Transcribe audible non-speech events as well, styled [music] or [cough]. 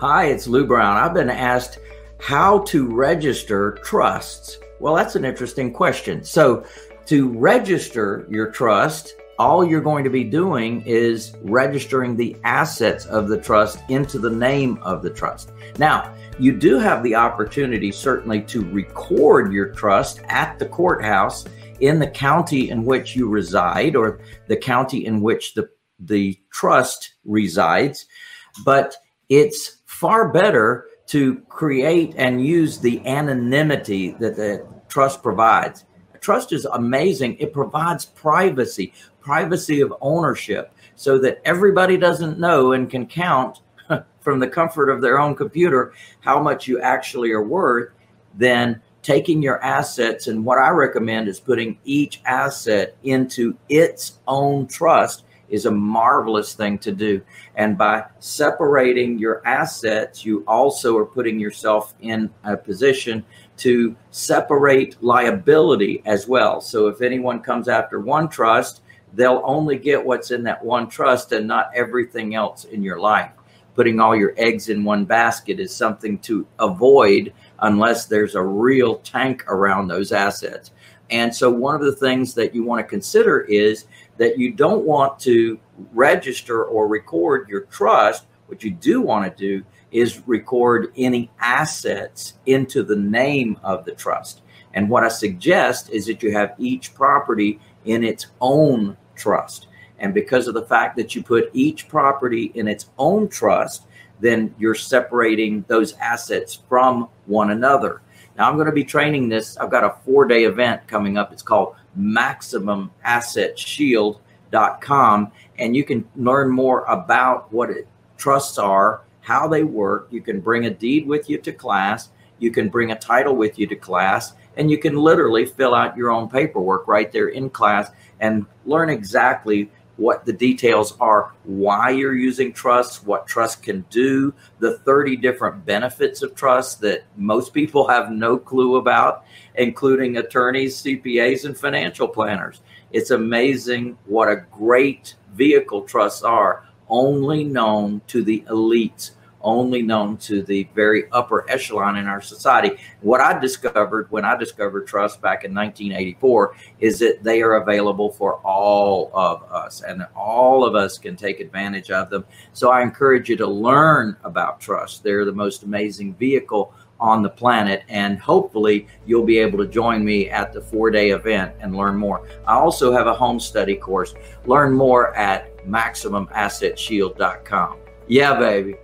Hi, it's Lou Brown. I've been asked how to register trusts. Well, that's an interesting question. So, to register your trust, all you're going to be doing is registering the assets of the trust into the name of the trust. Now, you do have the opportunity, certainly, to record your trust at the courthouse in the county in which you reside or the county in which the, the trust resides. But it's far better to create and use the anonymity that the trust provides. Trust is amazing. It provides privacy, privacy of ownership, so that everybody doesn't know and can count [laughs] from the comfort of their own computer how much you actually are worth. Then taking your assets and what I recommend is putting each asset into its own trust is a marvelous thing to do. And by separating your assets, you also are putting yourself in a position to separate liability as well. So if anyone comes after one trust, they'll only get what's in that one trust and not everything else in your life. Putting all your eggs in one basket is something to avoid unless there's a real tank around those assets. And so, one of the things that you want to consider is that you don't want to register or record your trust. What you do want to do is record any assets into the name of the trust. And what I suggest is that you have each property in its own trust. And because of the fact that you put each property in its own trust, then you're separating those assets from one another. Now, I'm going to be training this. I've got a four day event coming up. It's called MaximumAssetShield.com. And you can learn more about what it, trusts are, how they work. You can bring a deed with you to class. You can bring a title with you to class. And you can literally fill out your own paperwork right there in class and learn exactly what the details are, why you're using trust, what trust can do, the 30 different benefits of trust that most people have no clue about, including attorneys, CPAs, and financial planners. It's amazing what a great vehicle trusts are, only known to the elites only known to the very upper echelon in our society. What I discovered when I discovered trust back in 1984 is that they are available for all of us, and all of us can take advantage of them. So I encourage you to learn about trust. They're the most amazing vehicle on the planet. And hopefully, you'll be able to join me at the four day event and learn more. I also have a home study course. Learn more at MaximumAssetShield.com. Yeah, baby.